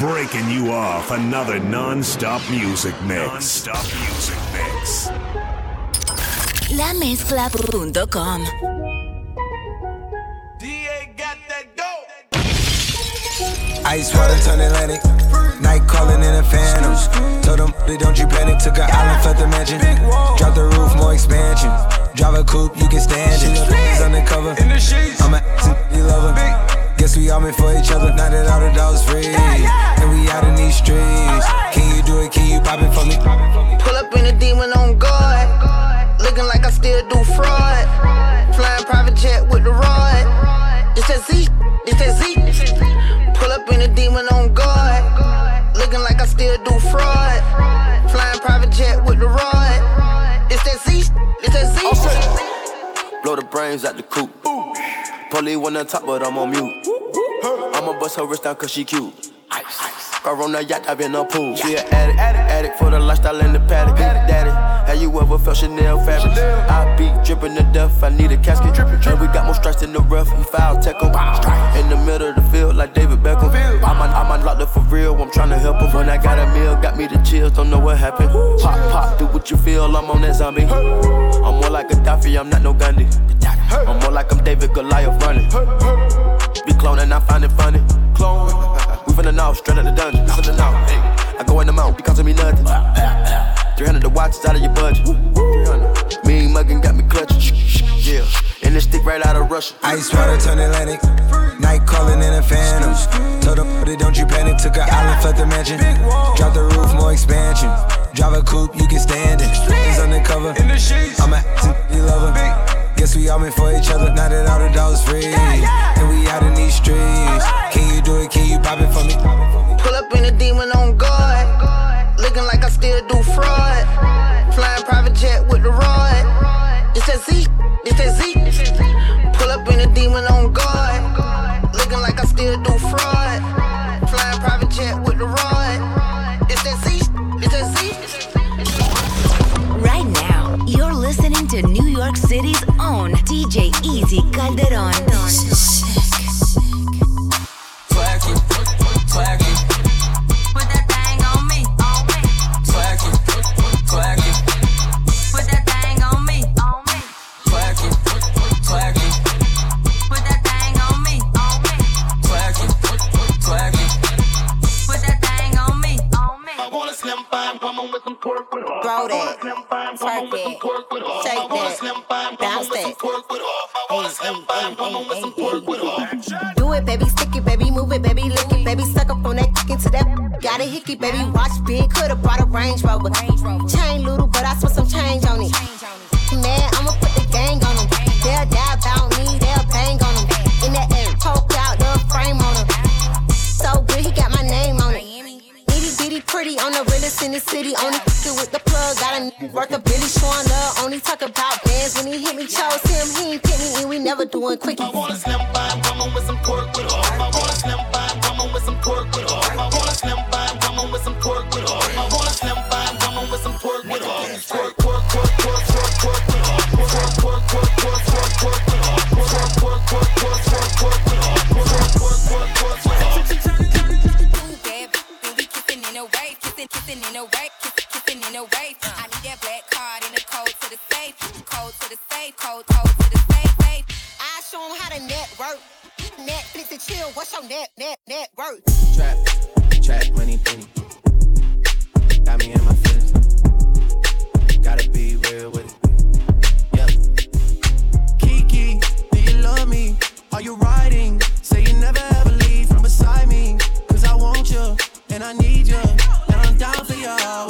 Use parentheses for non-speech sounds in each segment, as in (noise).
breaking you off another non-stop music mix. Non-stop music mix. Lamezcla.com Ice water turn Atlantic. Night calling in a phantom. Told them, don't you panic. Took an island, felt the mansion. Drop the roof, more expansion. Drive a coupe, you can stand it. He's undercover. I'm a you love her. Guess we all meant for each other. Now that all the dogs free. And we out in these streets. Can you do it? Can you pop it for me? Pull up in a demon on guard. Looking like I still do fraud. Flying private jet with the rod. It's that Z. It's that Z. Pull up in a demon on guard. Looking like I still do fraud. Flying private jet with the rod. It's that Z. It's that Z. Blow the brains out the coop. Polly one on top, but I'm on mute. I'ma bust her wrist down cause she cute. Car on the yacht, I've been a pool. She an addict, addict, addict for the lifestyle in the paddock. Daddy, have you ever felt Chanel fabric? I be dripping to death, I need a casket. drippin' And we got more strikes in the rough, he foul tech em. In the middle of the field, like David Beckham. I'm on, I'm up for real, I'm trying to help him. When I got a meal, got me the chills, don't know what happened. Pop, pop, do what you feel, I'm on that zombie. I'm more like a Daffy, I'm not no Gandhi. I'm more like I'm David Goliath running. Be cloning, I find it funny. Clone. (laughs) We finna know, straight out the dungeon. Finna know. Hey. I go in the mouth, it costing me nothing. 300 the watch is out of your budget. 300. Mean muggin' got me clutching. Yeah. And this stick right out of Russia. Ice water turn Atlantic. Night calling in a phantom. Told them, don't you panic. Took an island, felt the mansion. Drop the roof, more expansion. Drive a coupe, you can stand it. He's undercover. I'm a (laughs) you love her. Guess we all meant for each other. Now that all the dogs free. In the city. Only f***ing with the plug. Got a worth a Billy showing. Only talk about bands when he hit me. Chose him, he ain't pick me, and we never doing quickies. I want a slim fine woman with some pork with all. I want a slim What's your net, net, net worth? Trap, trap, money, penny. Got me in my feelings. Gotta be real with it. Yeah. Kiki, do you love me? Are you riding? Say you never ever leave from beside me. Cause I want you and I need you. And I'm down for you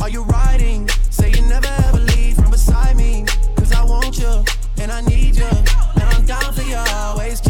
Are you riding? Say you never ever leave from beside me. Cause I want you and I need you. And I'm down for you always.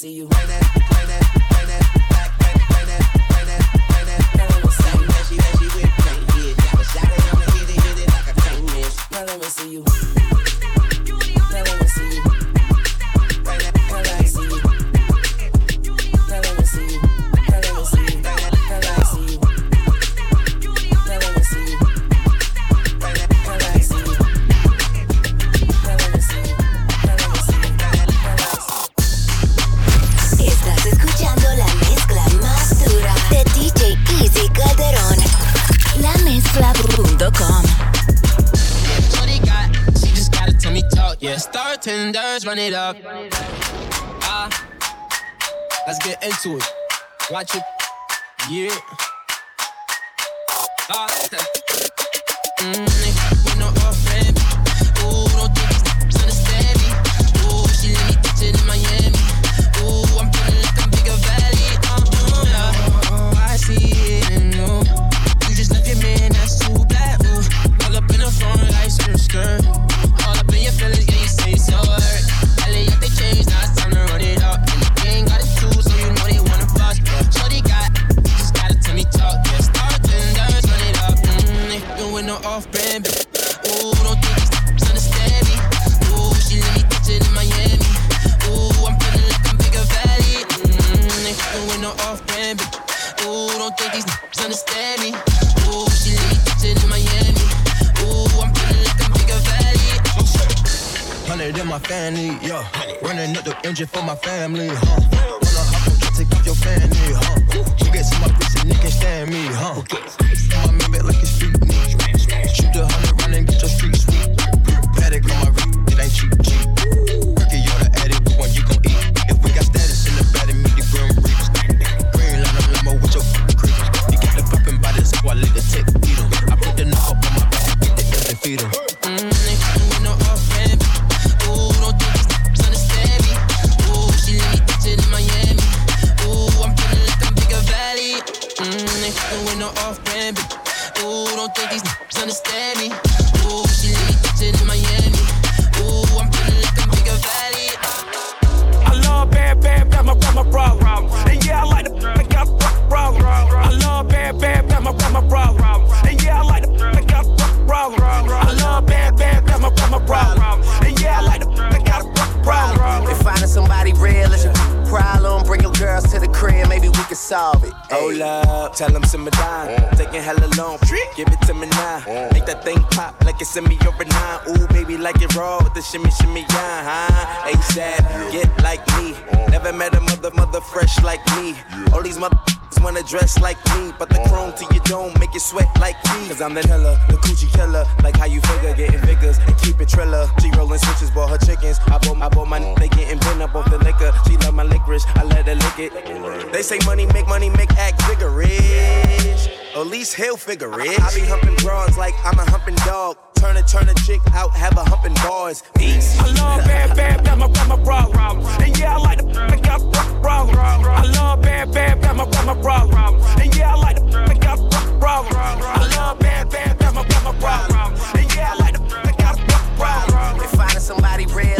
see you. let's run it up. Ah, let's get into it. Watch it. Yeah. Ah. Mm-hmm. understand me, huh? Okay. I'm in bed like a street Shoot the hundred run and get your street sweet. Patek on my wrist, it ain't cheap, cheap. shimmy, shimmy, yeah, huh? ASAP, get like me. Never met a mother, mother fresh like me. All these mother wanna dress like me, but the chrome to your dome make you sweat like me. Cause I'm the killer, the coochie killer, like how you figure, getting figures and keep it triller. She rolling switches, bought her chickens. I bought, I bought my n- they getting bent up off the liquor. She love my licorice, I let her lick it. They say money make money, make act vigorous. Elise Hill figure rich. I, I be humping broads like I'm a humping dog. Turn a turn a chick out, have a humping bars. Peace. I love bad bad, got my bad my problem. And yeah, I like the f- got problem. I love bad bad, got my bad my problem. And yeah, I like the f- got problem. I love bad bad, got my bad my problem. And yeah, I like the f- got problem. If finding somebody real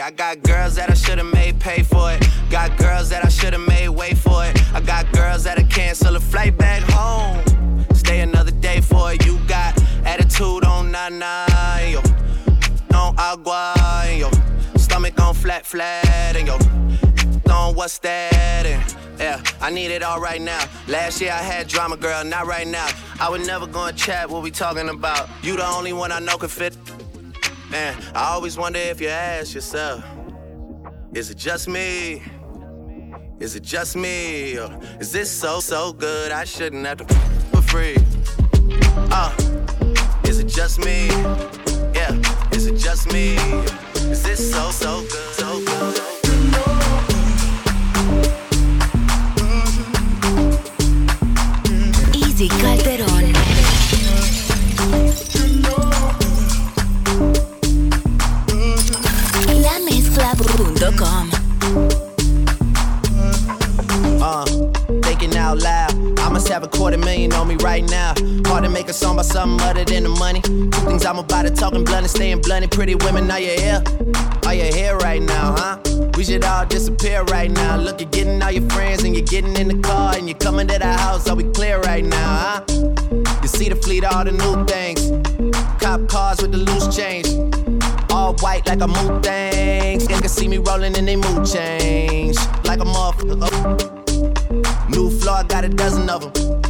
I got girls that I should've made pay for it. Got girls that I should've made wait for it. I got girls that I cancel a flight back home. Stay another day for it. You got attitude on nana, yo. On agua, yo. Stomach on flat, flat, and yo. On what's that? And yeah, I need it all right now. Last year I had drama, girl, not right now. I was never gonna chat what we talking about. You the only one I know can fit Man, I always wonder if you ask yourself, is it just me? Is it just me? Or is this so, so good I shouldn't have to for free? Uh, is it just me? Yeah, is it just me? Is this so, so good, so good? Easy about something other than the money. Two things I'm about to talking blunt and staying blunt. And Pretty women, are you here? Are you here right now, huh? We should all disappear right now. Look, you're getting all your friends and you're getting in the car and you're coming to the house. Are we clear right now, huh? You see the fleet, all the new things. Cop cars with the loose change. All white like a mood thing. They can see me rolling and they mood change. Like a motherfucker. New floor, got a dozen of them.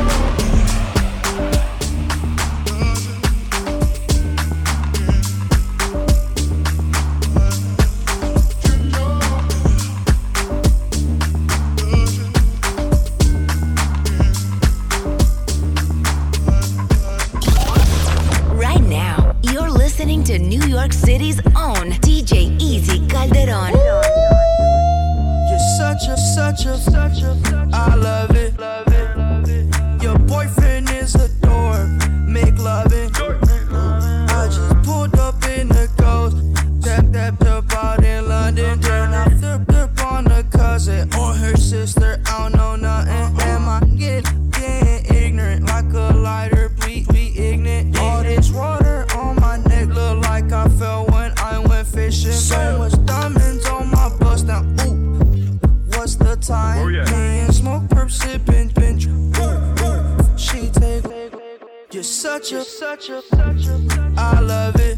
You're such a, such a, such a. I love it.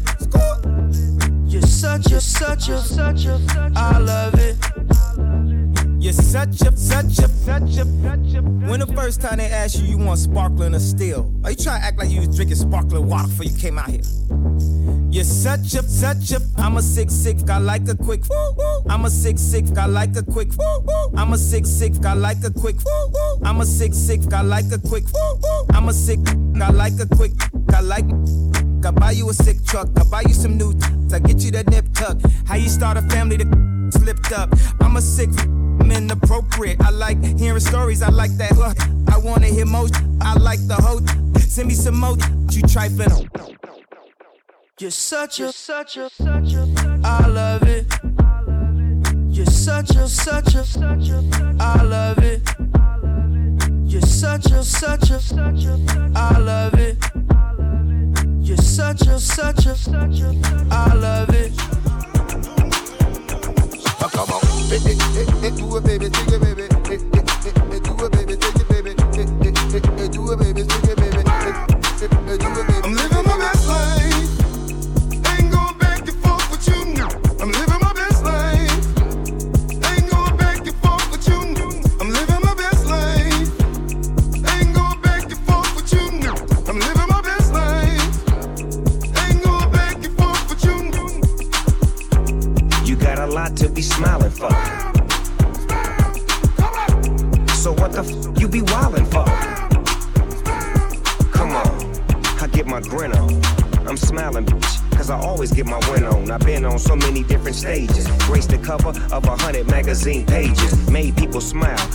You're such a, such a, such a. I love it. You're such a, such a, such a, such a. When the first time they asked you, you want sparkling or still? Are you trying to act like you was drinking sparkling water before you came out here? You're such a, such a. I'm a sick, sick, I like a quick. I'm a sick, sick, I like a quick. I'm a sick, sick, I like a quick. I'm a sick, sick, I like a quick. I'm a sick, I like a quick. I like. I buy you a sick truck. I buy you some new. I get you that nip tuck. How you start a family that (laughs) slipped up. I'm a sick. (laughs) I'm inappropriate. I like hearing stories. I like that. I wanna hear most. I like the whole. (laughs) Send me some more. You trifling. You're such a, such a, such a. I love it. You're such a, such a, such a. I love it. You're such a, such a, such a. I love it. You're such a, such a, such a. I love it. Oh, come on. Eh, eh, eh, eh, do it, baby, take it, baby. Eh, eh, eh, eh, do it, baby, take it, baby. Eh, eh, eh, eh, do it, baby, take it, baby. Eh, eh, eh, do it, baby.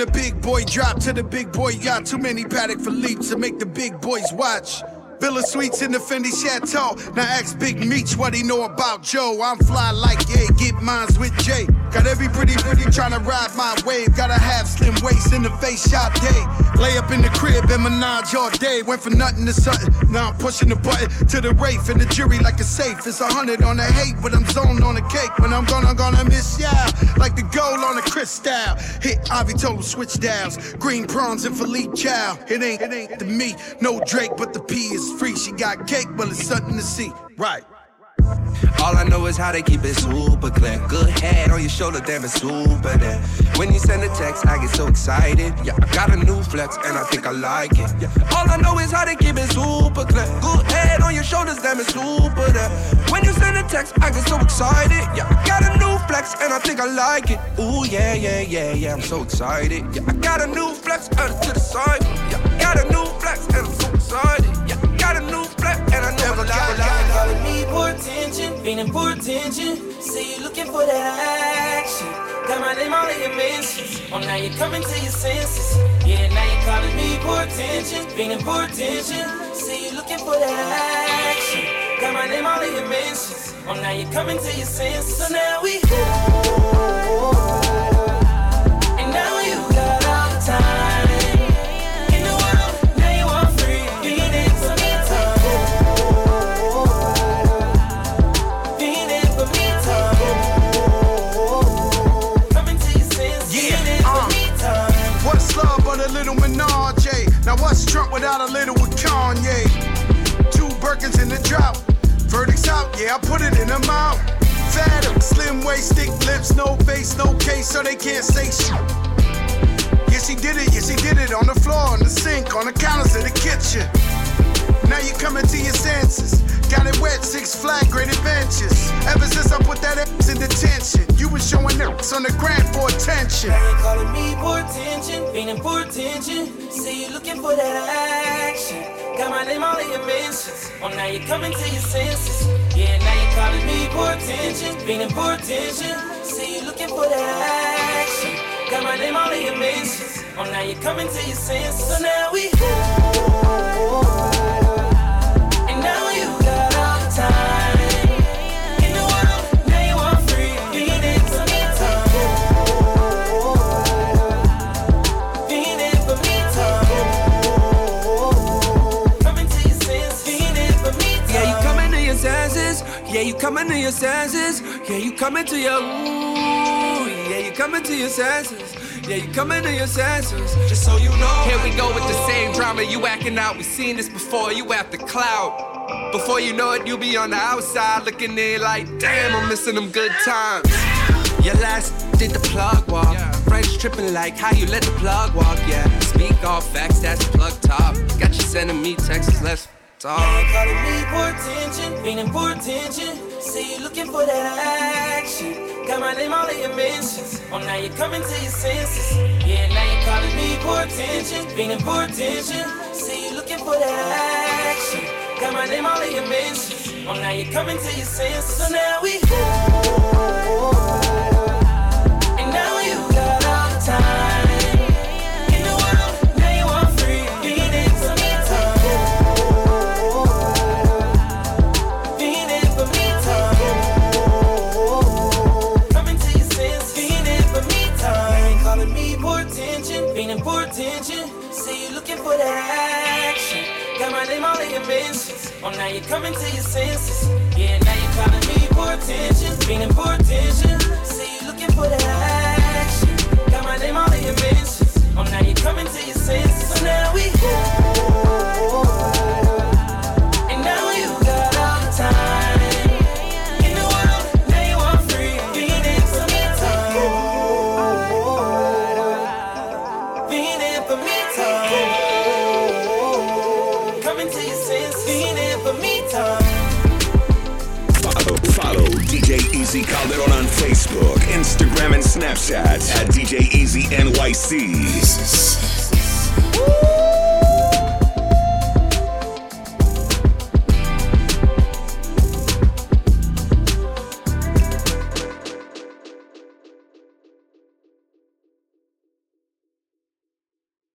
The big boy drop to the big boy yacht. Too many Patek for leap to make the big boys watch. Villa Suites in the Fendi Chateau. Now ask Big Meech what he know about Joe. I'm fly like yeah, get mines with Jay. Got every pretty pretty tryna ride my wave. Gotta have slim waist in the face shop day. Lay up in the crib and menage all day. Went from nothing to something. Now I'm pushing the button to the Wraith and the jury like a safe. It's a hundred on the hate, but I'm zoned on the cake. When I'm gonna gonna miss ya like the gold on a crystal. Hit Ivy total switch dials. Green prawns and Philippe Chow. It ain't it ain't the meat. no Drake, but the P is free. She got cake, but it's something to see. Right. All I know is how they keep it super clear. Good head on your shoulder, damn it's super there. When you send a text, I get so excited. Yeah, I got a new flex and I think I like it. Yeah, all I know is how they keep it super clear. Good head on your shoulders, damn it's super there. When you send a text, I get so excited. Yeah, I got a new flex and I think I like it. Ooh yeah, yeah, yeah, yeah, I'm so excited. Yeah, I got a new flex, it to the side. Yeah, I got a new flex and I'm so excited. Yeah, I got a new flex and I never lie, for attention, feeling for attention. Say you looking for that action. Got my name all in your mentions. Oh, now you're coming to your senses. Yeah, now you're calling me for attention, feeling for attention. Say you looking for that action. Got my name all in your mentions. Oh, now you're coming to your senses. So now we. And Trump without a little with Kanye? Two Birkins in the drought. Verdicts out, yeah, I put it in the mouth. Fathom, slim waist, thick lips, no face, no case, so they can't say shit. Yes, he did it, yes, he did it on the floor, on the sink, on the counters in the kitchen. Now you coming to your senses. Got it wet, six flag, great adventures. Ever since I put that ass in detention, you was showing us on the ground for attention. Now you calling me for attention, feeling for attention. Say you looking for that action. Got my name all in your mentions. Oh, now you're coming to your senses. Yeah, now you're calling me for attention, feeling for attention. Say you looking for that action. Got my name all in your mentions. Oh, now you're coming to your senses. So now we. And Yeah, you coming to your senses. Yeah, you coming to your ooh. Yeah, you coming to your senses. Yeah, you coming to your senses. Just so you know. Here we go with the same drama. You acting out. We seen this before. You at the cloud. Before you know it, you'll be on the outside looking in like, damn, I'm missing them good times. Your last did the plug walk. French tripping like how you let the plug walk. Yeah, speak all facts. That's plug top. Got you sending me texts. Let's talk. Yeah, calling me for attention, feeling for attention. Say you looking for that action. Got my name all in your mentions. Oh, now you're coming to your senses. Yeah, now you're calling me for attention, feeling for attention. Say you looking for that action. Got my name all in your mentions. Oh, now you're coming to your senses. So now we. And Snapchat at DJ Easy NYC.